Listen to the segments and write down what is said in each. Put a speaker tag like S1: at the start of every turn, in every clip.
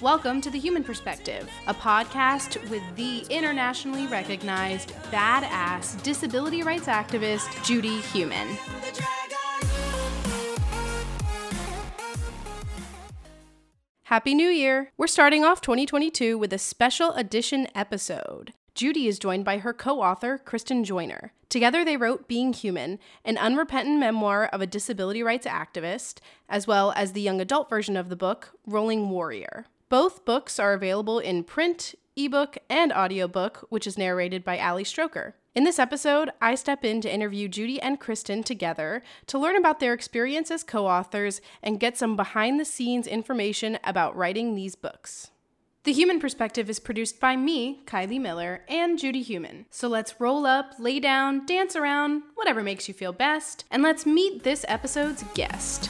S1: Welcome to The Heumann Perspective, a podcast with the internationally recognized badass disability rights activist, Judy Heumann. Happy New Year! We're starting off 2022 with a special edition episode. Judy is joined by her co author, Kristen Joiner. Together, they wrote Being Heumann, an unrepentant memoir of a disability rights activist, as well as the young adult version of the book, Rolling Warrior. Both books are available in print, ebook, and audiobook, which is narrated by Ali Stroker. In this episode, I step in to interview Judy and Kristen together to learn about their experience as co authors and get some behind the scenes information about writing these books. The Heumann Perspective is produced by me, Kylie Miller, and Judy Heumann. So let's roll up, lay down, dance around, whatever makes you feel best, and let's meet this episode's guest.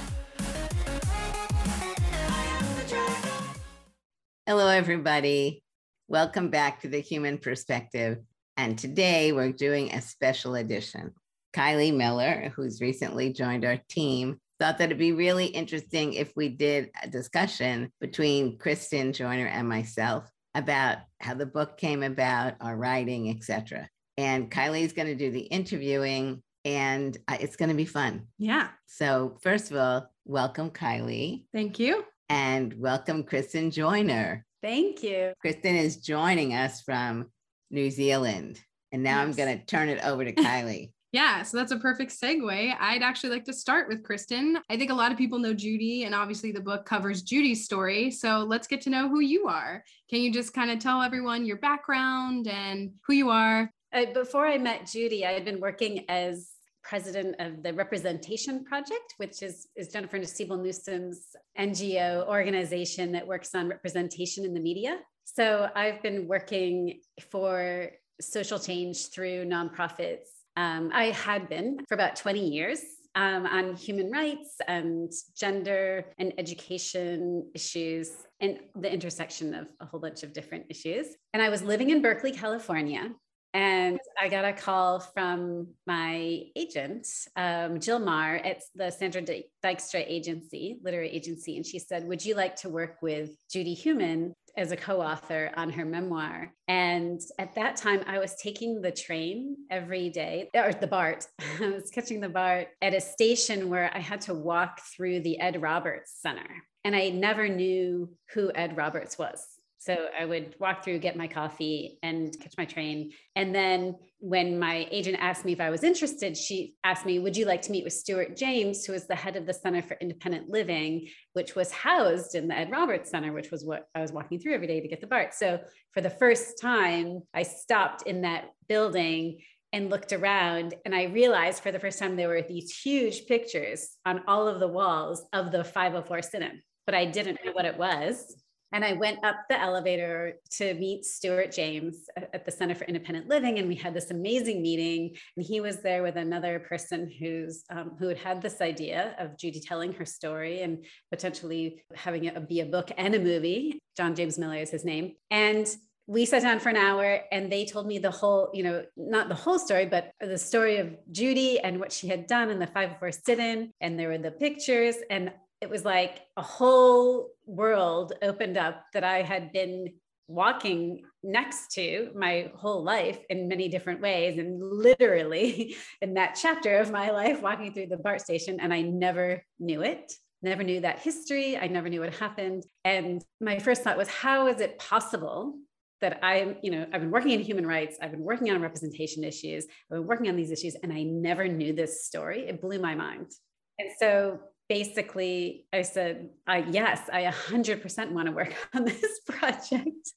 S2: Hello, everybody. Welcome back to the Heumann Perspective. And today we're doing a special edition. Kylie Miller, who's recently joined our team, thought that it'd be really interesting if we did a discussion between Kristen Joiner and myself about how the book came about, our writing, etc. And Kylie's going to do the interviewing, and uh, it's going to be fun.
S1: Yeah.
S2: So first of all, welcome, Kylie.
S1: Thank you.
S2: And welcome, Kristen Joiner.
S3: Thank you.
S2: Kristen is joining us from New Zealand. And now yes. I'm going to turn it over to Kylie.
S1: Yeah, so that's a perfect segue. I'd actually like to start with Kristen. I think a lot of people know Judy, and obviously the book covers Judy's story. So let's get to know who you are. Can you just kind of tell everyone your background and who you are?
S3: Uh, before I met Judy, I had been working as president of the Representation Project, which is, is Jennifer Siebel Newsom's NGO organization that works on representation in the media. So I've been working for social change through nonprofits. Um, I had been for about 20 years um, on human rights and gender and education issues and the intersection of a whole bunch of different issues. And I was living in Berkeley, California. And I got a call from my agent, um, Jill Marr, at the Sandra Dijkstra Agency, literary agency. And she said, Would you like to work with Judy Heumann as a co-author on her memoir. And at that time, I was taking the train every day, or the BART. I was catching the BART at a station where I had to walk through the Ed Roberts Center. And I never knew who Ed Roberts was. So I would walk through, get my coffee, and catch my train. And then when my agent asked me if I was interested, she asked me, Would you like to meet with Stuart James, who is the head of the Center for Independent Living, which was housed in the Ed Roberts Center, which was what I was walking through every day to get the BART. So for the first time, I stopped in that building and looked around and I realized for the first time there were these huge pictures on all of the walls of the 504 sit in, but I didn't know what it was. And I went up the elevator to meet Stuart James at the Center for Independent Living, and we had this amazing meeting. And he was there with another person who's um, who had had this idea of Judy telling her story and potentially having it be a book and a movie. John James Miller is his name, and we sat down for an hour and they told me the whole, you know, not the whole story, but the story of Judy and what she had done in the 504 sit in. And there were the pictures. And it was like a whole world opened up that I had been walking next to my whole life in many different ways and literally in that chapter of my life walking through the BART station and I never knew it never knew that history I never knew what happened and my first thought was how is it possible that I'm, you know, I've been working in human rights, I've been working on representation issues, I've been working on these issues, and I never knew this story. It blew my mind. And so basically I said, uh, yes, I 100% want to work on this project.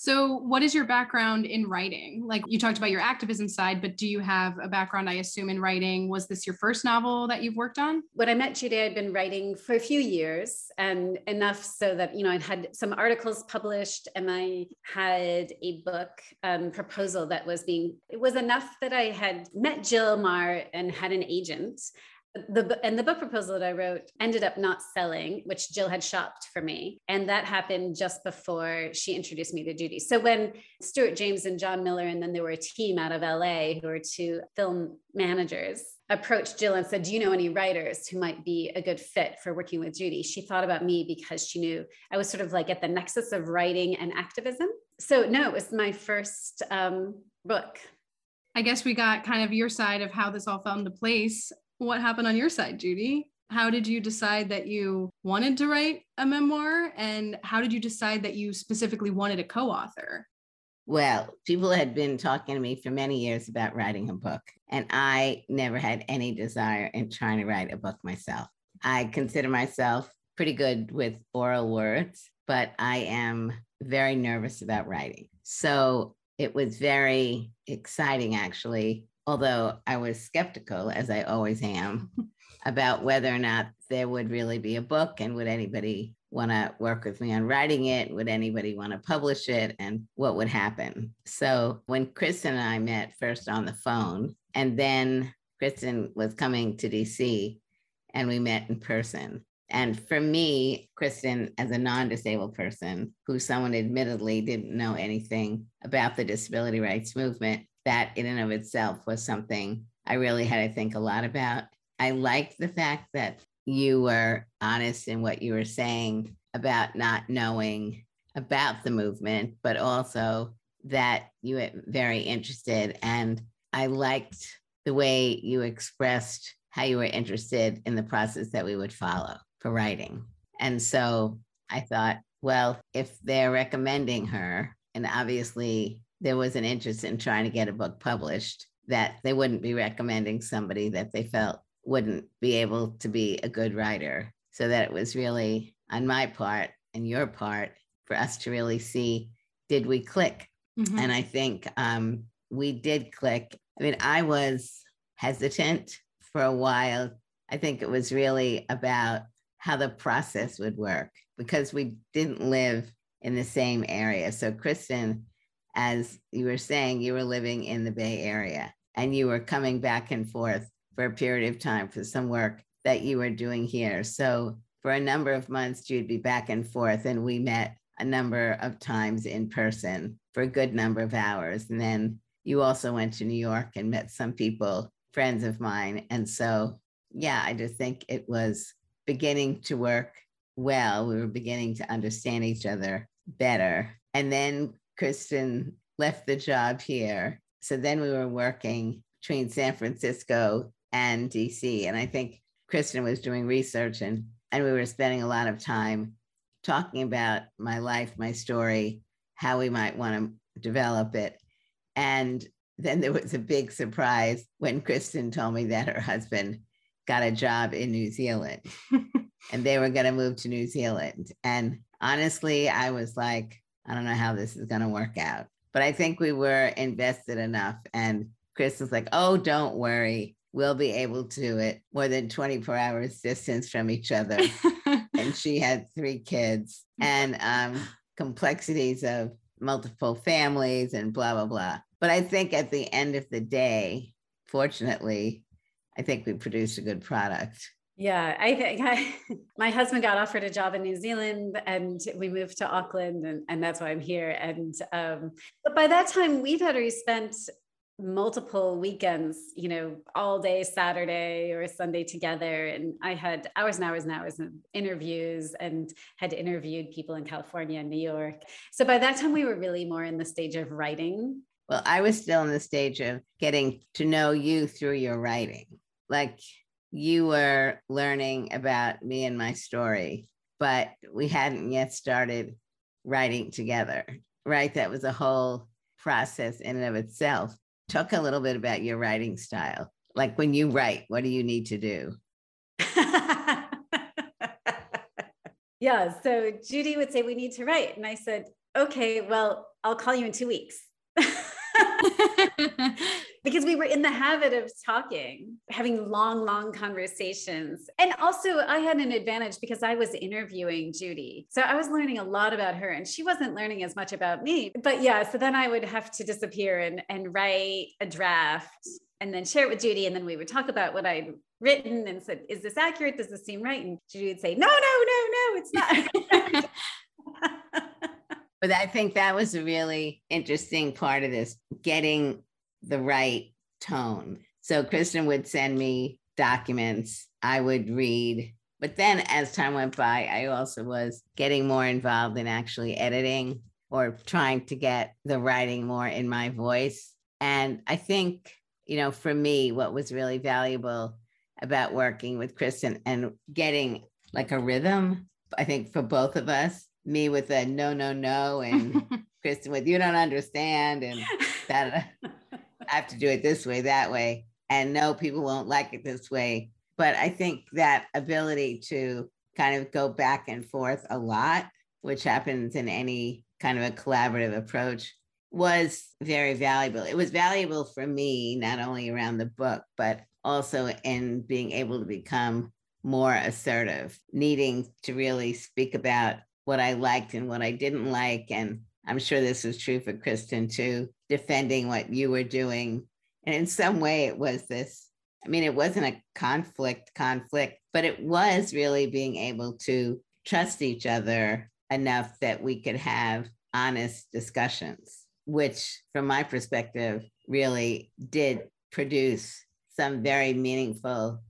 S1: So, what is your background in writing? Like you talked about your activism side, but do you have a background, I assume, in writing? Was this your first novel that you've worked on?
S3: When I met Judy, I'd been writing for a few years and enough so that, you know, I'd had some articles published and I had a book um, proposal that was being, it was enough that I had met Jill Marr and had an agent the and the book proposal that I wrote ended up not selling, which Jill had shopped for me, and that happened just before she introduced me to Judy. So when Stuart James and John Miller, and then there were a team out of LA who were two film managers, approached Jill and said, "Do you know any writers who might be a good fit for working with Judy?" She thought about me because she knew I was sort of like at the nexus of writing and activism. So no, it was my first um, book.
S1: I guess we got kind of your side of how this all fell into place what happened on your side, Judy? How did you decide that you wanted to write a memoir? And how did you decide that you specifically wanted a co author?
S2: Well, people had been talking to me for many years about writing a book, and I never had any desire in trying to write a book myself. I consider myself pretty good with oral words, but I am very nervous about writing. So it was very exciting, actually, although I was skeptical, as I always am, about whether or not there would really be a book and would anybody want to work with me on writing it? Would anybody want to publish it? And what would happen? So when Kristen and I met first on the phone, and then Kristen was coming to DC and we met in person. And for me, Kristen, as a non disabled person who someone admittedly didn't know anything about the disability rights movement, that in and of itself was something I really had to think a lot about. I liked the fact that you were honest in what you were saying about not knowing about the movement, but also that you were very interested. And I liked the way you expressed how you were interested in the process that we would follow for writing. And so I thought, well, if they're recommending her, and obviously there was an interest in trying to get a book published, that they wouldn't be recommending somebody that they felt wouldn't be able to be a good writer. So that it was really on my part and your part for us to really see did we click? Mm-hmm. And I think um, we did click. I mean, I was hesitant for a while. I think it was really about how the process would work because we didn't live in the same area. So Kristen as you were saying, you were living in the Bay Area and you were coming back and forth for a period of time for some work that you were doing here. So for a number of months, you'd be back and forth, and we met a number of times in person for a good number of hours. And then you also went to New York and met some people, friends of mine. And so, yeah, I just think it was beginning to work well. We were beginning to understand each other better. And then Kristen left the job here. So then we were working between San Francisco and DC. And I think Kristen was doing research and, and we were spending a lot of time talking about my life, my story, how we might want to develop it. And then there was a big surprise when Kristen told me that her husband got a job in New Zealand and they were going to move to New Zealand. And honestly, I was like, I don't know how this is going to work out. But I think we were invested enough. And Chris was like, oh, don't worry. We'll be able to do it more than 24 hours distance from each other. and she had three kids and um, complexities of multiple families and blah, blah, blah. But I think at the end of the day, fortunately, I think we produced a good product.
S3: Yeah, I think I, my husband got offered a job in New Zealand and we moved to Auckland and, and that's why I'm here. And um, but by that time we've had already spent multiple weekends, you know, all day Saturday or Sunday together. And I had hours and hours and hours of interviews and had interviewed people in California and New York. So by that time we were really more in the stage of writing.
S2: Well, I was still in the stage of getting to know you through your writing. Like you were learning about me and my story, but we hadn't yet started writing together, right? That was a whole process in and of itself. Talk a little bit about your writing style. Like when you write, what do you need to do?
S3: yeah. So Judy would say, We need to write. And I said, okay, well, I'll call you in two weeks. because we were in the habit of talking, having long, long conversations. And also, I had an advantage because I was interviewing Judy. So I was learning a lot about her, and she wasn't learning as much about me. But yeah, so then I would have to disappear and, and write a draft and then share it with Judy. And then we would talk about what I'd written and said, Is this accurate? Does this seem right? And Judy would say, No, no, no, no, it's not.
S2: but I think that was a really interesting part of this getting the right tone. So Kristen would send me documents, I would read. But then as time went by, I also was getting more involved in actually editing or trying to get the writing more in my voice. And I think, you know, for me, what was really valuable about working with Kristen and getting like a rhythm, I think for both of us, me with a no, no, no, and Kristen with you don't understand and that I have to do it this way, that way. And no, people won't like it this way. But I think that ability to kind of go back and forth a lot, which happens in any kind of a collaborative approach, was very valuable. It was valuable for me, not only around the book, but also in being able to become more assertive, needing to really speak about what I liked and what I didn't like. And I'm sure this was true for Kristen too, defending what you were doing. And in some way, it was this I mean, it wasn't a conflict, conflict, but it was really being able to trust each other enough that we could have honest discussions, which, from my perspective, really did produce some very meaningful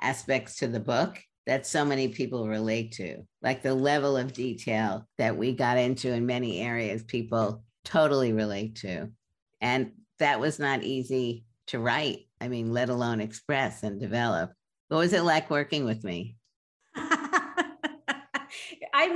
S2: aspects to the book that so many people relate to, like the level of detail that we got into in many areas, people totally relate to. And that was not easy to write. I mean, let alone express and develop. What was it like working with me?
S3: I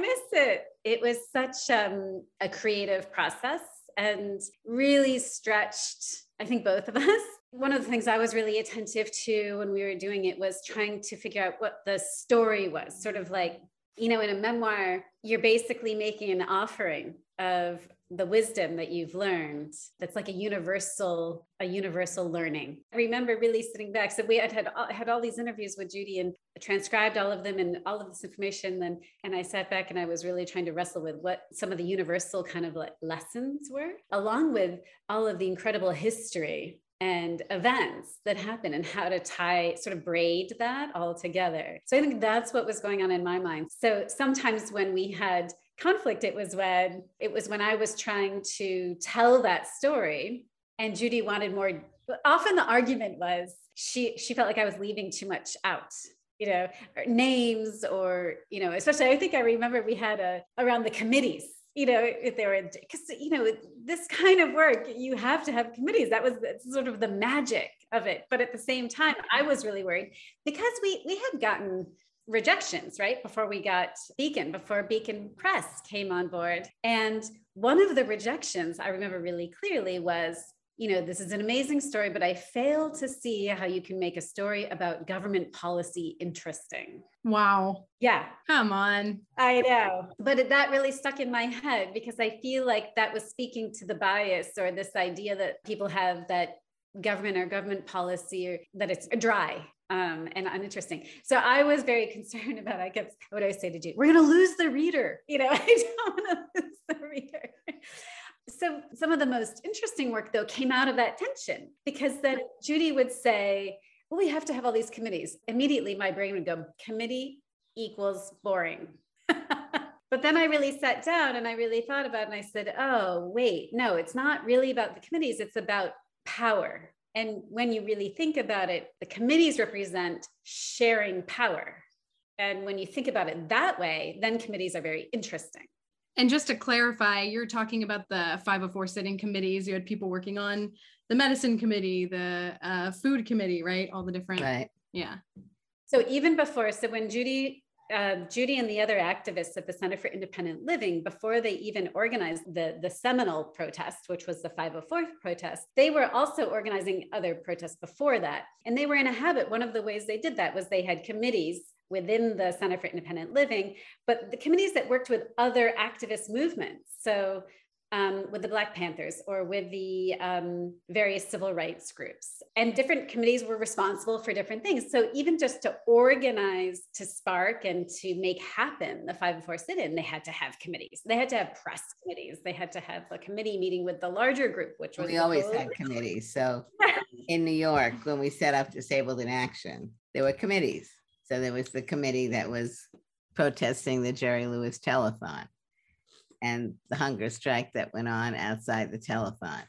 S3: miss it. It was such um, a creative process and really stretched, I think, both of us. One of the things I was really attentive to when we were doing it was trying to figure out what the story was, sort of like, you know, in a memoir, you're basically making an offering of the wisdom that you've learned that's like a universal a universal learning. I remember really sitting back so we had had, had all these interviews with judy and transcribed all of them and all of this information then and i sat back and i was really trying to wrestle with what some of the universal kind of like lessons were along with all of the incredible history and events that happen and how to tie sort of braid that all together. So i think that's what was going on in my mind. So sometimes when we had conflict it was when it was when i was trying to tell that story and judy wanted more often the argument was she she felt like i was leaving too much out you know names or you know especially i think i remember we had a around the committees you know if they were because you know this kind of work you have to have committees that was sort of the magic of it but at the same time i was really worried because we we had gotten rejections, right? Before we got Beacon, before Beacon Press came on board. And one of the rejections I remember really clearly was you know, this is an amazing story, but I fail to see how you can make a story about government policy interesting.
S1: Wow.
S3: Yeah.
S1: Come on.
S3: I know. But that really stuck in my head because I feel like that was speaking to the bias or this idea that people have that government or government policy or that it's dry um, and uninteresting. So I was very concerned about. I kept what do I say to Judy? We're going to lose the reader. You know, I don't want to lose the reader. So some of the most interesting work though came out of that tension because then Judy would say, "Well, we have to have all these committees." Immediately, my brain would go, "Committee equals boring." but then I really sat down and I really thought about it and I said, "Oh, wait, no, it's not really about the committees. It's about power and when you really think about it, the committees represent sharing power. And when you think about it that way, then committees are very interesting.
S1: And just to clarify, you're talking about the 504 sitting committees. You had people working on the medicine committee, the uh, food committee, right? All the different.
S2: Right.
S1: Yeah.
S3: So even before, so when Judy uh, Judy and the other activists at the Center for Independent Living, before they even organized the, the seminal protest, which was the 504 protest, they were also organizing other protests before that. And they were in a habit. One of the ways they did that was they had committees within the Center for Independent Living, but the committees that worked with other activist movements. So um, with the Black Panthers or with the um, various civil rights groups. And different committees were responsible for different things. So even just to organize, to spark, and to make happen the 504 sit in, they had to have committees. They had to have press committees. They had to have a committee meeting with the larger group, which was.
S2: We always had committees. So in New York, when we set up Disabled in Action, there were committees. So there was the committee that was protesting the Jerry Lewis telethon and the hunger strike that went on outside the telethon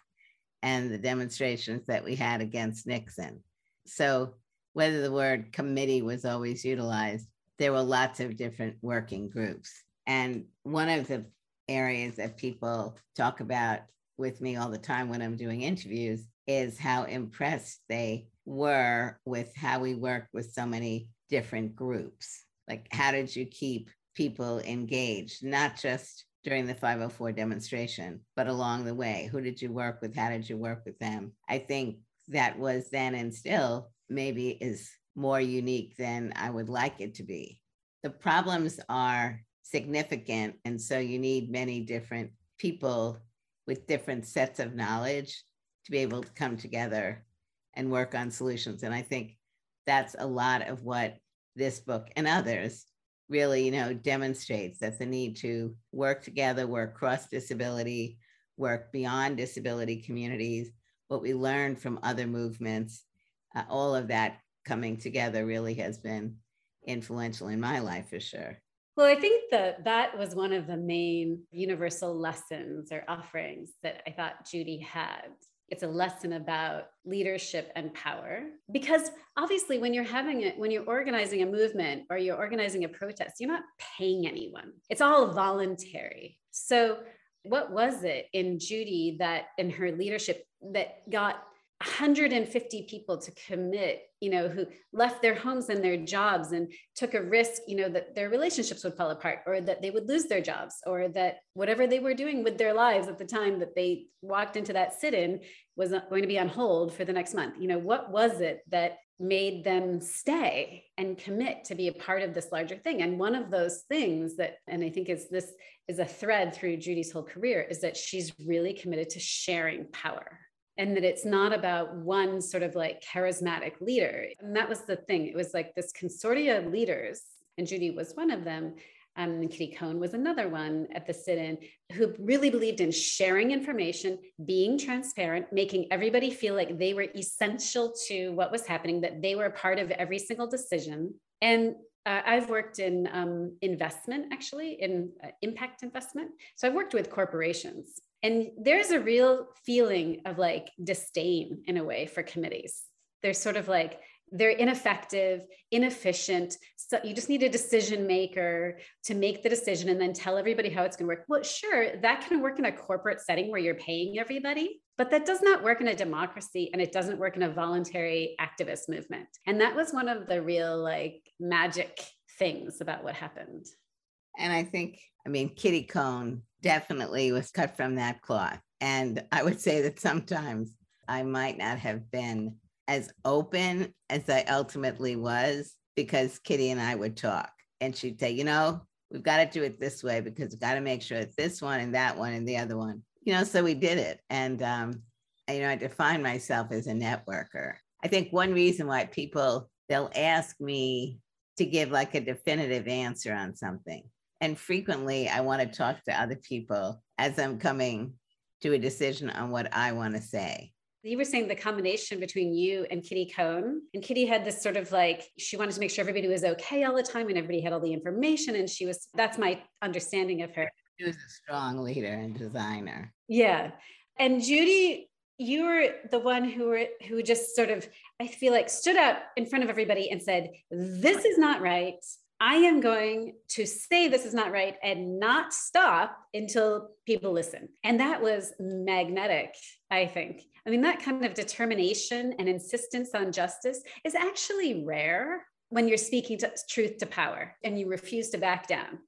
S2: and the demonstrations that we had against Nixon. So, whether the word committee was always utilized, there were lots of different working groups. And one of the areas that people talk about with me all the time when I'm doing interviews is how impressed they were with how we worked with so many different groups. Like, how did you keep people engaged, not just during the 504 demonstration, but along the way? Who did you work with? How did you work with them? I think that was then and still maybe is more unique than I would like it to be. The problems are significant. And so you need many different people with different sets of knowledge to be able to come together and work on solutions. And I think that's a lot of what this book and others really, you know, demonstrates that the need to work together, work cross disability, work beyond disability communities, what we learned from other movements, uh, all of that coming together really has been influential in my life for sure.
S3: Well, I think that that was one of the main universal lessons or offerings that I thought Judy had it's a lesson about leadership and power. Because obviously when you're having it when you're organizing a movement or you're organizing a protest you're not paying anyone. It's all voluntary. So what was it in judy that in her leadership that got 150 people to commit you know who left their homes and their jobs and took a risk you know that their relationships would fall apart or that they would lose their jobs or that whatever they were doing with their lives at the time that they walked into that sit-in was going to be on hold for the next month. You know what was it that made them stay and commit to be a part of this larger thing? And one of those things that and i think is this is a thread through judy's whole career is that she's really committed to sharing power and that it's not about one sort of like charismatic leader. And that was the thing. It was like this consortia of leaders, and Judy was one of them. Um, and Kitty Cone was another one at the sit in who really believed in sharing information, being transparent, making everybody feel like they were essential to what was happening, that they were a part of every single decision. And uh, I've worked in um, investment, actually, in uh, impact investment. So I've worked with corporations. And there's a real feeling of like disdain in a way for committees. They're sort of like, they're ineffective, inefficient. So you just need a decision maker to make the decision and then tell everybody how it's going to work. Well, sure, that can work in a corporate setting where you're paying everybody, but that does not work in a democracy and it doesn't work in a voluntary activist movement. And that was one of the real like magic things about what happened.
S2: And I think, I mean, Kitty Cone definitely was cut from that cloth. And I would say that sometimes I might not have been as open as I ultimately was because Kitty and I would talk. And she'd say, you know, we've got to do it this way because we've got to make sure it's this one and that one and the other one. You know, so we did it. And, um, you know, I define myself as a networker. I think one reason why people, they'll ask me to give like a definitive answer on something. And frequently, I want to talk to other people as I'm coming to a decision on what I want to say.
S3: You were saying the combination between you and Kitty Cone. And Kitty had this sort of like, she wanted to make sure everybody was okay all the time and everybody had all the information. And she was, that's my understanding of her.
S2: She was a strong leader and designer.
S3: Yeah. And Judy, you were the one who were who just sort of, I feel like stood up in front of everybody and said, This is not right. I am going to say this is not right and not stop until people listen. And that was magnetic, I think. I mean, that kind of determination and insistence on justice is actually rare when you're speaking to truth to power and you refuse to back down.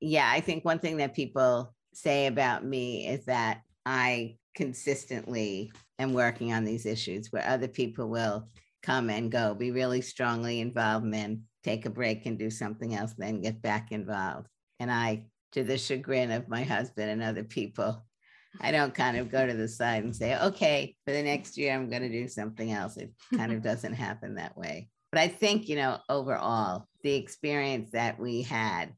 S2: Yeah, I think one thing that people say about me is that I consistently am working on these issues where other people will come and go, be really strongly involved in take a break and do something else, then get back involved. And I, to the chagrin of my husband and other people, I don't kind of go to the side and say, okay, for the next year, I'm going to do something else. It kind of doesn't happen that way. But I think, you know, overall, the experience that we had,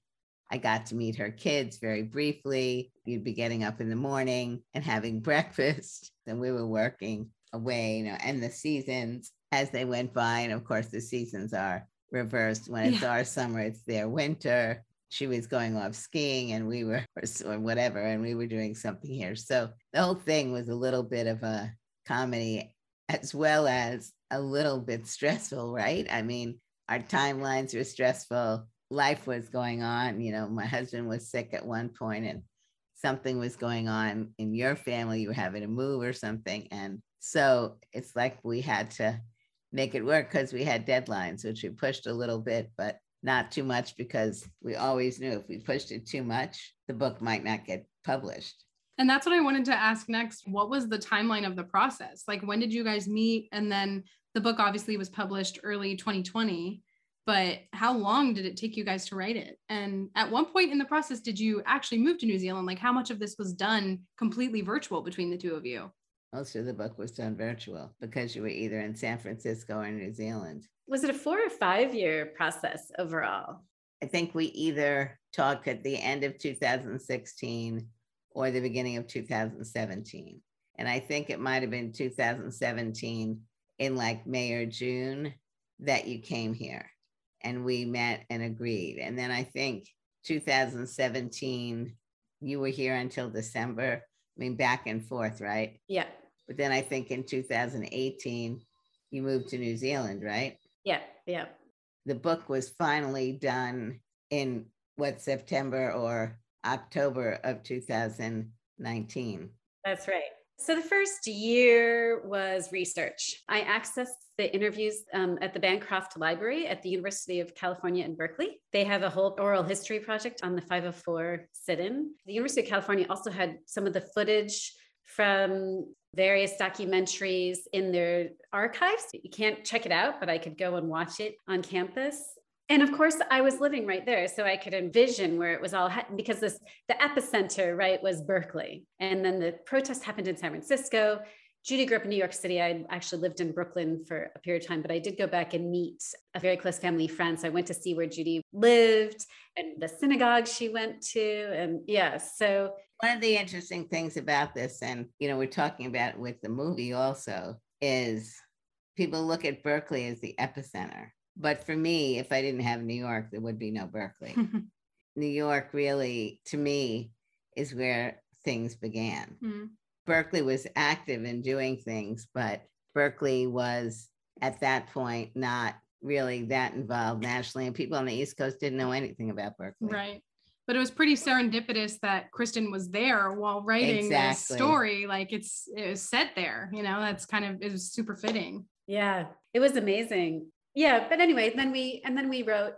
S2: I got to meet her kids very briefly. You'd be getting up in the morning and having breakfast, and we were working away, you know, and the seasons as they went by. And of course, the seasons are reversed. When it's yeah. our summer, it's their winter. She was going off skiing and we were, or whatever, and we were doing something here. So the whole thing was a little bit of a comedy as well as a little bit stressful, right? I mean, our timelines were stressful. Life was going on. You know, my husband was sick at one point and something was going on in your family. You were having to move or something. And so it's like we had to make it work because we had deadlines, which we pushed a little bit, but not too much because we always knew if we pushed it too much, the book might not get published.
S1: And that's what I wanted to ask next. What was the timeline of the process? Like, when did you guys meet? And then the book obviously was published early 2020, but how long did it take you guys to write it? And at one point in the process, did you actually move to New Zealand? Like, how much of this was done completely virtual between the two of you?
S2: Most of the book was done virtual because you were either in San Francisco or New Zealand.
S3: Was it a four or five year process overall?
S2: I think we either talked at the end of 2016 or the beginning of 2017. And I think it might have been 2017 in like May or June that you came here and we met and agreed. And then I think 2017, you were here until December. I mean, back and forth, right?
S3: Yeah.
S2: But then I think in 2018, you moved to New Zealand, right?
S3: Yeah, yeah.
S2: The book was finally done in what, September or October of 2019.
S3: That's right. So the first year was research. I accessed the interviews um, at the Bancroft Library at the University of California in Berkeley. They have a whole oral history project on the 504 sit in. The University of California also had some of the footage from various documentaries in their archives. You can't check it out, but I could go and watch it on campus. And of course, I was living right there, so I could envision where it was all ha- because this the epicenter, right, was Berkeley, and then the protest happened in San Francisco. Judy grew up in New York City. I actually lived in Brooklyn for a period of time, but I did go back and meet a very close family friend. So I went to see where Judy lived and the synagogue she went to. And yeah, so
S2: one of the interesting things about this, and you know, we're talking about with the movie also, is people look at Berkeley as the epicenter. But for me, if I didn't have New York, there would be no Berkeley. New York really, to me, is where things began. Mm. Berkeley was active in doing things, but Berkeley was at that point not really that involved nationally, and people on the East Coast didn't know anything about Berkeley.
S1: Right but it was pretty serendipitous that Kristen was there while writing exactly. this story. Like it's it was set there, you know, that's kind of it was super fitting.
S3: Yeah, it was amazing. Yeah, but anyway, then we and then we wrote.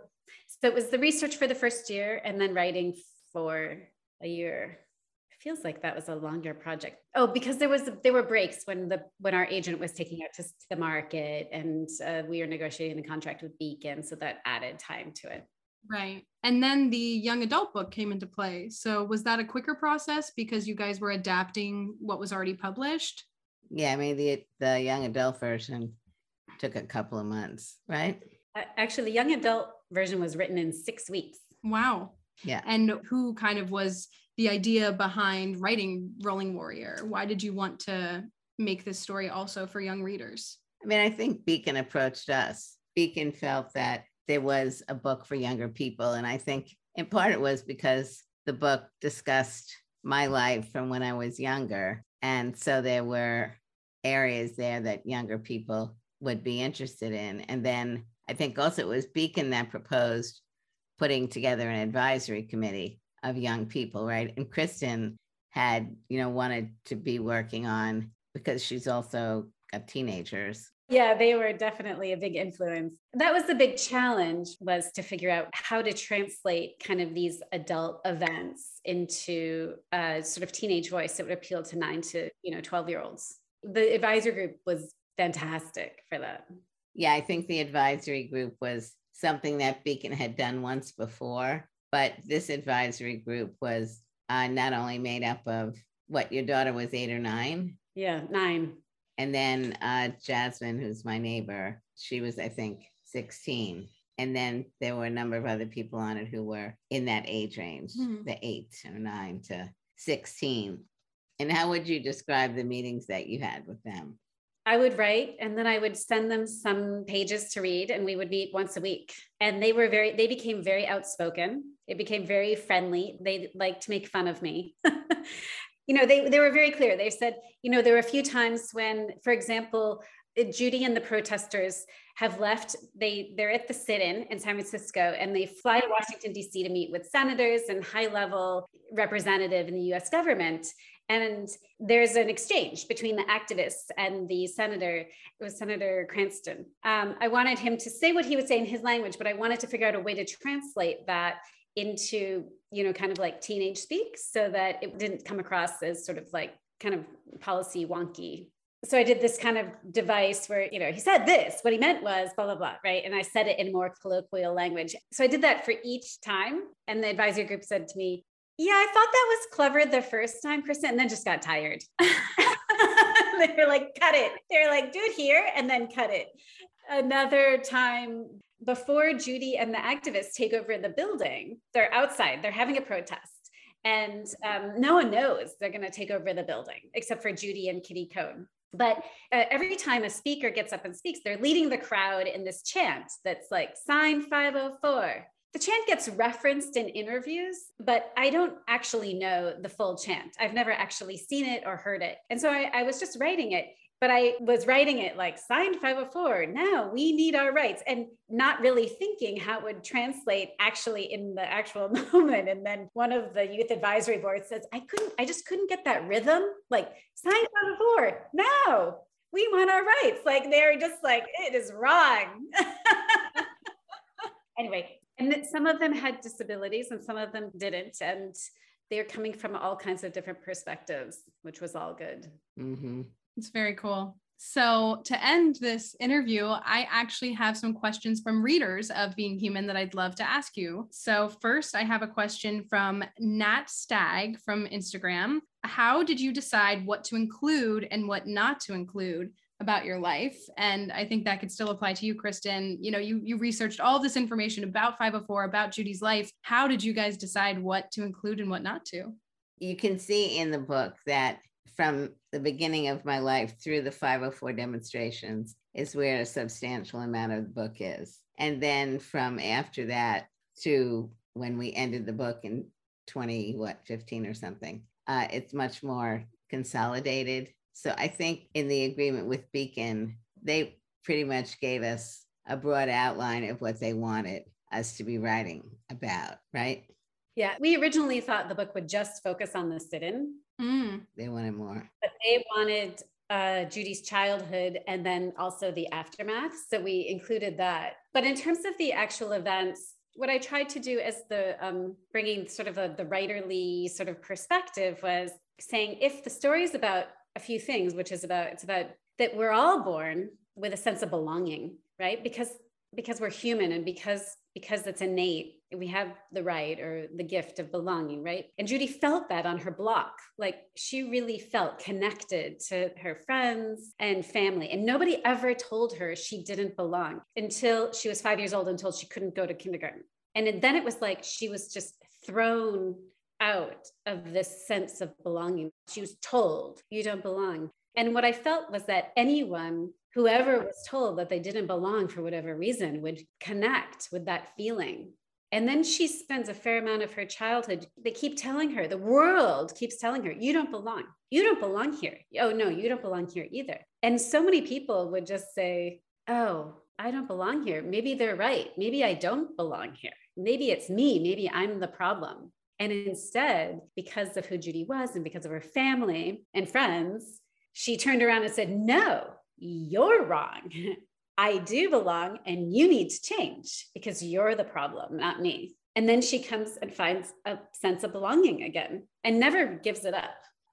S3: So it was the research for the first year and then writing for a year. It feels like that was a longer project. Oh, because there was there were breaks when the when our agent was taking it to, to the market and uh, we were negotiating the contract with Beacon, so that added time to it.
S1: Right. And then the young adult book came into play. So was that a quicker process because you guys were adapting what was already published?
S2: Yeah, I mean the the young adult version took a couple of months, right?
S3: Actually, the young adult version was written in 6 weeks.
S1: Wow.
S2: Yeah.
S1: And who kind of was the idea behind writing Rolling Warrior? Why did you want to make this story also for young readers?
S2: I mean, I think Beacon approached us. Beacon felt that there was a book for younger people. And I think in part it was because the book discussed my life from when I was younger. And so there were areas there that younger people would be interested in. And then I think also it was Beacon that proposed putting together an advisory committee of young people, right? And Kristen had, you know, wanted to be working on because she's also got teenagers
S3: yeah, they were definitely a big influence. That was the big challenge was to figure out how to translate kind of these adult events into a sort of teenage voice that would appeal to 9 to, you know, 12 year olds. The advisor group was fantastic for that.
S2: Yeah, I think the advisory group was something that Beacon had done once before. But this advisory group was uh, not only made up of what your daughter was eight or nine.
S3: Yeah, nine.
S2: And then uh, Jasmine, who's my neighbor, she was, I think, 16. And then there were a number of other people on it who were in that age range, mm-hmm. the eight or nine to 16. And how would you describe the meetings that you had with them?
S3: I would write and then I would send them some pages to read and we would meet once a week. And they were very, they became very outspoken. It became very friendly. They liked to make fun of me. you know, they, they were very clear. They said, you know, there were a few times when, for example, Judy and the protesters have left. They they're at the sit-in in San Francisco, and they fly to Washington D.C. to meet with senators and high-level representative in the U.S. government. And there's an exchange between the activists and the senator. It was Senator Cranston. Um, I wanted him to say what he would say in his language, but I wanted to figure out a way to translate that into, you know, kind of like teenage speak so that it didn't come across as sort of like kind of policy wonky so I did this kind of device where, you know, he said this, what he meant was blah, blah, blah, right? And I said it in more colloquial language. So I did that for each time. And the advisory group said to me, yeah, I thought that was clever the first time, Kristen, and then just got tired. they were like, cut it. They're like, do it here and then cut it. Another time before Judy and the activists take over the building, they're outside, they're having a protest. And um, no one knows they're going to take over the building except for Judy and Kitty Cone. But uh, every time a speaker gets up and speaks, they're leading the crowd in this chant that's like sign 504, the chant gets referenced in interviews, but I don't actually know the full chant. I've never actually seen it or heard it. And so I, I was just writing it, but I was writing it like signed 504. Now we need our rights and not really thinking how it would translate actually in the actual moment. And then one of the youth advisory boards says, I couldn't, I just couldn't get that rhythm. Like sign 504. now. we want our rights. Like they're just like, it is wrong. anyway, and that some of them had disabilities and some of them didn't and they're coming from all kinds of different perspectives which was all good
S1: mm-hmm. It's very cool. So to end this interview i actually have some questions from readers of being Heumann that i'd love to ask you. So first i have a question from nat stag from instagram. How did you decide what to include and what not to include about your life? And i think that could still apply to you kristen. You know you you researched all this information about 504 about judy's life. How did you guys decide what to include and what not to?
S2: You can see in the book that from the beginning of my life through the 504 demonstrations is where a substantial amount of the book is and then from after that to when we ended the book in 20 what 15 or something uh, it's much more consolidated so I think in the agreement with Beacon, they pretty much gave us a broad outline of what they wanted us to be writing about, right?
S3: Yeah, we originally thought the book would just focus on the sit in.
S2: Mm. They wanted more.
S3: But they wanted uh, Judy's childhood and then also the aftermath. So we included that. But in terms of the actual events, what I tried to do as the um, bringing sort of a, the writerly sort of perspective was saying if the story is about a few things, which is about it's about that we're all born with a sense of belonging, right? Because because we're human and because because it's innate we have the right or the gift of belonging right and judy felt that on her block like she really felt connected to her friends and family and nobody ever told her she didn't belong until she was five years old until she couldn't go to kindergarten and then it was like she was just thrown out of this sense of belonging. She was told, you don't belong. And what I felt was that anyone, whoever was told that they didn't belong for whatever reason, would connect with that feeling. And then she spends a fair amount of her childhood. They keep telling her, the world keeps telling her, you don't belong. You don't belong here. Oh, no, you don't belong here either. And so many people would just say, oh, I don't belong here. Maybe they're right. Maybe I don't belong here. Maybe it's me. Maybe I'm the problem. And instead, because of who Judy was and because of her family and friends, she turned around and said, No, you're wrong. I do belong and you need to change because you're the problem, not me. And then she comes and finds a sense of belonging again and never gives it up.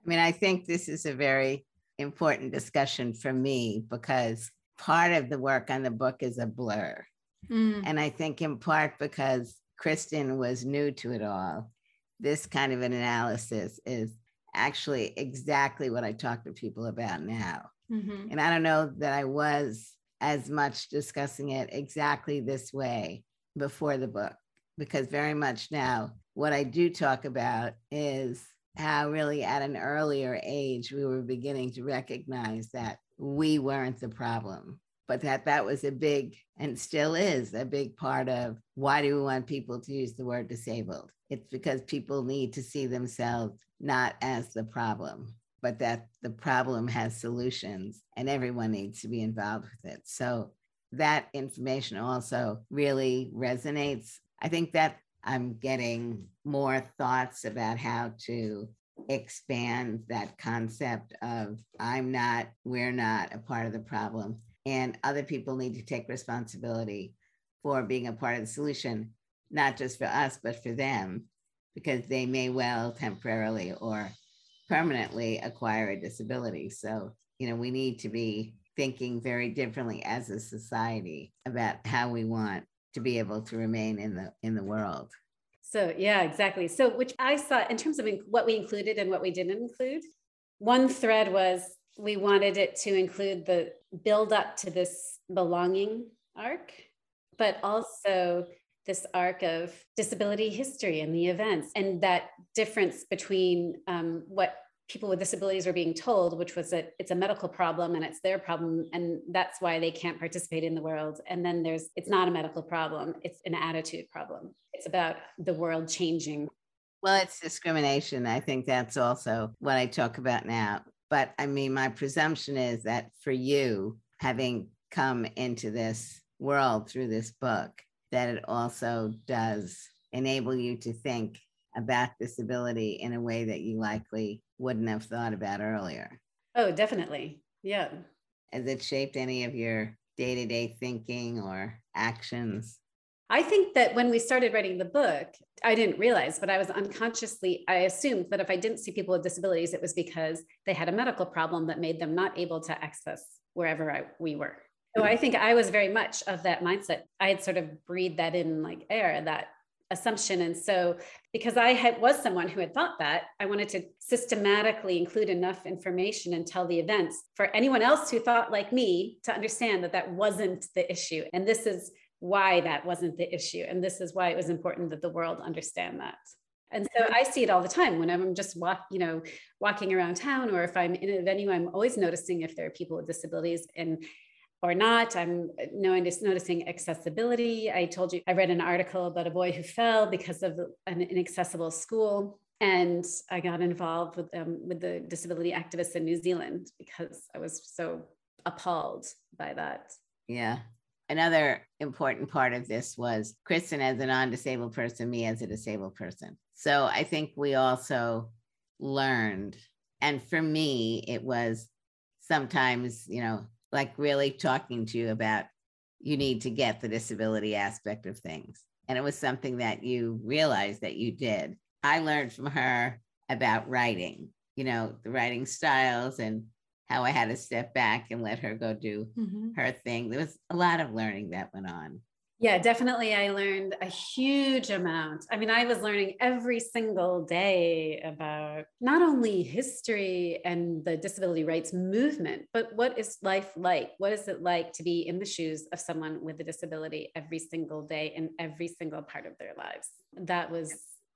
S2: I mean, I think this is a very important discussion for me because part of the work on the book is a blur. Mm. And I think in part because Kristen was new to it all, this kind of an analysis is actually exactly what I talk to people about now. Mm-hmm. And I don't know that I was as much discussing it exactly this way before the book, because very much now, what I do talk about is how really at an earlier age we were beginning to recognize that we weren't the problem but that that was a big and still is a big part of why do we want people to use the word disabled it's because people need to see themselves not as the problem but that the problem has solutions and everyone needs to be involved with it. So that information also really resonates. I think that i'm getting more thoughts about how to expand that concept of i'm not we're not a part of the problem and other people need to take responsibility for being a part of the solution, not just for us, but for them, because they may well temporarily or permanently acquire a disability. So, you know, we need to be thinking very differently as a society about how we want to be able to remain in the in the world.
S3: So, yeah, exactly. So, which I saw in terms of what we included and what we didn't include, one thread was we wanted it to include the build up to this belonging arc, but also this arc of disability history and the events and that difference between um, what people with disabilities are being told, which was that it's a medical problem and it's their problem, and that's why they can't participate in the world. And then there's it's not a medical problem, it's an attitude problem. It's about the world changing.
S2: Well, it's discrimination. I think that's also what I talk about now. But I mean, my presumption is that for you, having come into this world through this book, that it also does enable you to think about disability in a way that you likely wouldn't have thought about earlier.
S3: Oh, definitely. Yeah.
S2: Has it shaped any of your day to day thinking or actions?
S3: I think that when we started writing the book, I didn't realize, but I was unconsciously, I assumed that if I didn't see people with disabilities, it was because they had a medical problem that made them not able to access wherever I, we were. So I think I was very much of that mindset. I had sort of breathed that in like air, that assumption. And so because I had was someone who had thought that, I wanted to systematically include enough information and tell the events for anyone else who thought like me to understand that that wasn't the issue. And this is why that wasn't the issue. And this is why it was important that the world understand that. And so mm-hmm. I see it all the time when I'm just walk, you know, walking around town, or if I'm in a venue, I'm always noticing if there are people with disabilities and or not. I'm noticing accessibility. I told you I read an article about a boy who fell because of an inaccessible school. And I got involved with um, with the disability activists in New Zealand because I was so appalled by that.
S2: Yeah, another important part of this was Kristen as a non disabled person, me as a disabled person. So I think we also learned. And for me, it was sometimes, you know, like really talking to you about you need to get the disability aspect of things. And it was something that you realized that you did. I learned from her about writing, you know, the writing styles and how I had to step back and let her go do mm-hmm. her thing. There was a lot of learning that went on.
S3: Yeah, definitely. I learned a huge amount. I mean, I was learning every single day about not only history and the disability rights movement, but what is life like? What is it like to be in the shoes of someone with a disability every single day in every single part of their lives? That was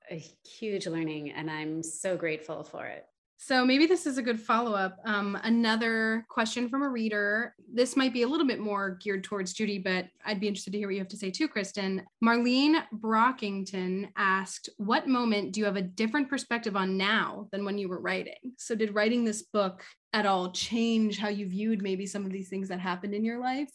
S3: a huge learning, and I'm so grateful for it.
S1: So maybe this is a good follow up. Um, another question from a reader. This might be a little bit more geared towards Judy, but I'd be interested to hear what you have to say too, Kristen. Marlene Brockington asked, What moment do you have a different perspective on now than when you were writing? So, did writing this book at all change how you viewed maybe some of these things that happened in your life?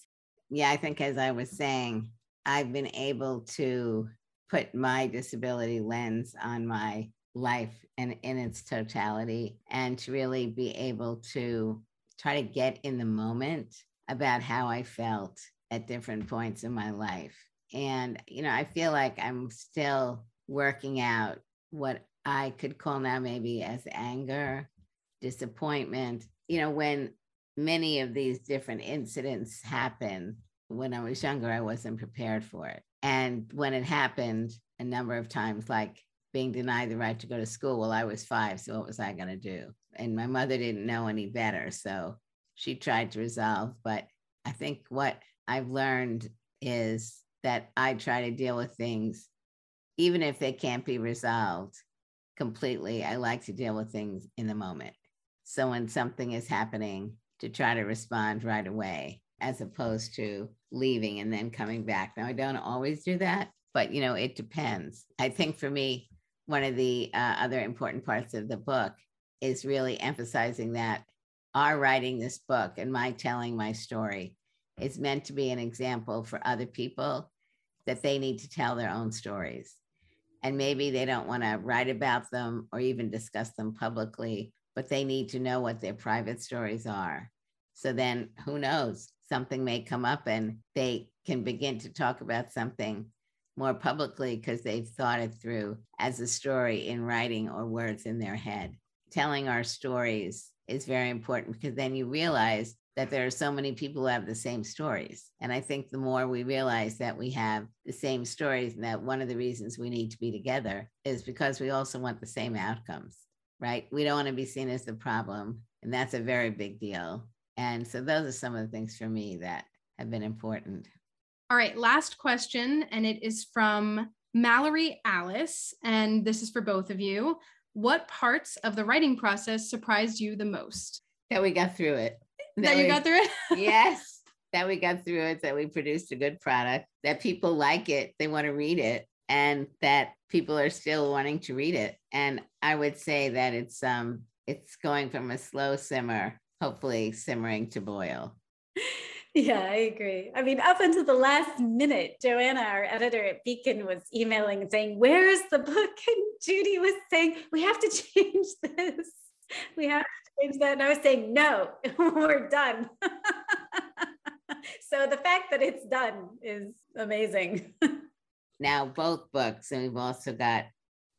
S2: Yeah, I think as I was saying, I've been able to put my disability lens on my life and in its totality and to really be able to try to get in the moment about how I felt at different points in my life. And, you know, I feel like I'm still working out what I could call now maybe as anger, disappointment. You know, when many of these different incidents happen, when I was younger, I wasn't prepared for it. And when it happened a number of times, like being denied the right to go to school, well, I was five. So what was I going to do? And my mother didn't know any better. So she tried to resolve. But I think what I've learned is that I try to deal with things, even if they can't be resolved completely. I like to deal with things in the moment. So when something is happening, to try to respond right away as opposed to leaving and then coming back. Now, I don't always do that, but you know, it depends. I think for me, one of the uh, other important parts of the book is really emphasizing that our writing this book and my telling my story is meant to be an example for other people that they need to tell their own stories. And maybe they don't want to write about them or even discuss them publicly but they need to know what their private stories are. So then who knows? Something may come up and they can begin to talk about something more publicly because they've thought it through as a story in writing or words in their head. Telling our stories is very important because then you realize that there are so many people who have the same stories. And I think the more we realize that we have the same stories and that one of the reasons we need to be together is because we also want the same outcomes right? We don't want to be seen as the problem. And that's a very big deal. And so those are some of the things for me that have been important.
S1: All right, last question. And it is from Mallory Alice. And this is for both of you. What parts of the writing process surprised you the most?
S2: That we got through it.
S1: That, that you
S2: we,
S1: got through it?
S2: yes. That we got through it, that we produced a good product, that people like it, they want to read it, and that people are still wanting to read it. And I would say that it's um it's going from a slow simmer, hopefully simmering to boil.
S3: Yeah, I agree. I mean, up until the last minute, Joanna, our editor at Beacon, was emailing and saying, Where's the book? And Judy was saying, We have to change this. We have to change that. And I was saying, No, we're done. so the fact that it's done is amazing
S2: now both books, and we've also got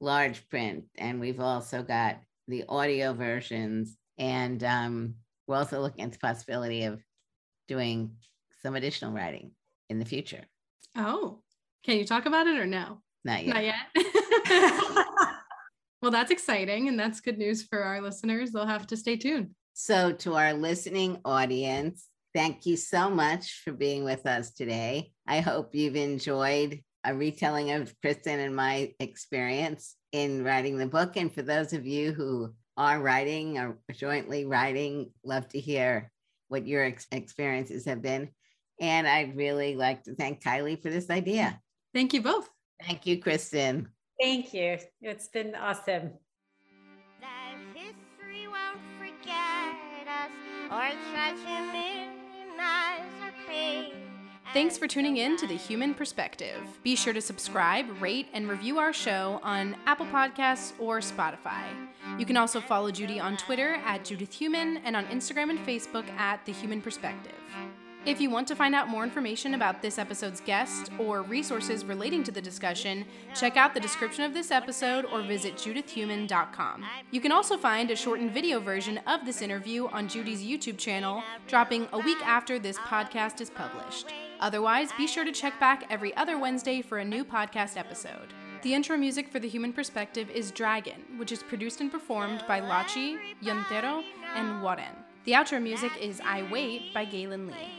S2: large print, and we've also got the audio versions, and um, we're also looking at the possibility of doing some additional writing in the future.
S1: Oh, can you talk about it or no?
S2: Not yet.
S1: Not yet. well, that's exciting, and that's good news for our listeners. They'll have to stay tuned.
S2: So, to our listening audience, thank you so much for being with us today. I hope you've enjoyed a retelling of Kristen and my experience in writing the book. And for those of you who are writing or jointly writing, love to hear what your ex- experiences have been. And I'd really like to thank Kylie for this idea.
S1: Thank you both.
S2: Thank you, Kristen.
S3: Thank you. It's been awesome.
S4: That history won't forget us or try to minimize our pain.
S1: Thanks for tuning in to The Heumann Perspective. Be sure to subscribe, rate, and review our show on Apple Podcasts or Spotify. You can also follow Judy on Twitter at Judith Heumann and on Instagram and Facebook at The Heumann Perspective. If you want to find out more information about this episode's guest or resources relating to the discussion, check out the description of this episode or visit judithheumann.com. You can also find a shortened video version of this interview on Judy's YouTube channel, dropping a week after this podcast is published. Otherwise, be sure to check back every other Wednesday for a new podcast episode. The intro music for The Heumann Perspective is Dragon, which is produced and performed by Lachi, Yontero, and Warren. The outro music is I Wait by Gaelynn Lea.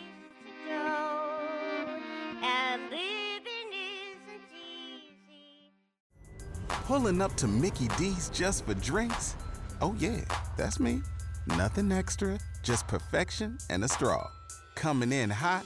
S5: Pulling up to Mickey D's just for drinks? Oh, yeah, that's me. Nothing extra, just perfection and a straw. Coming in hot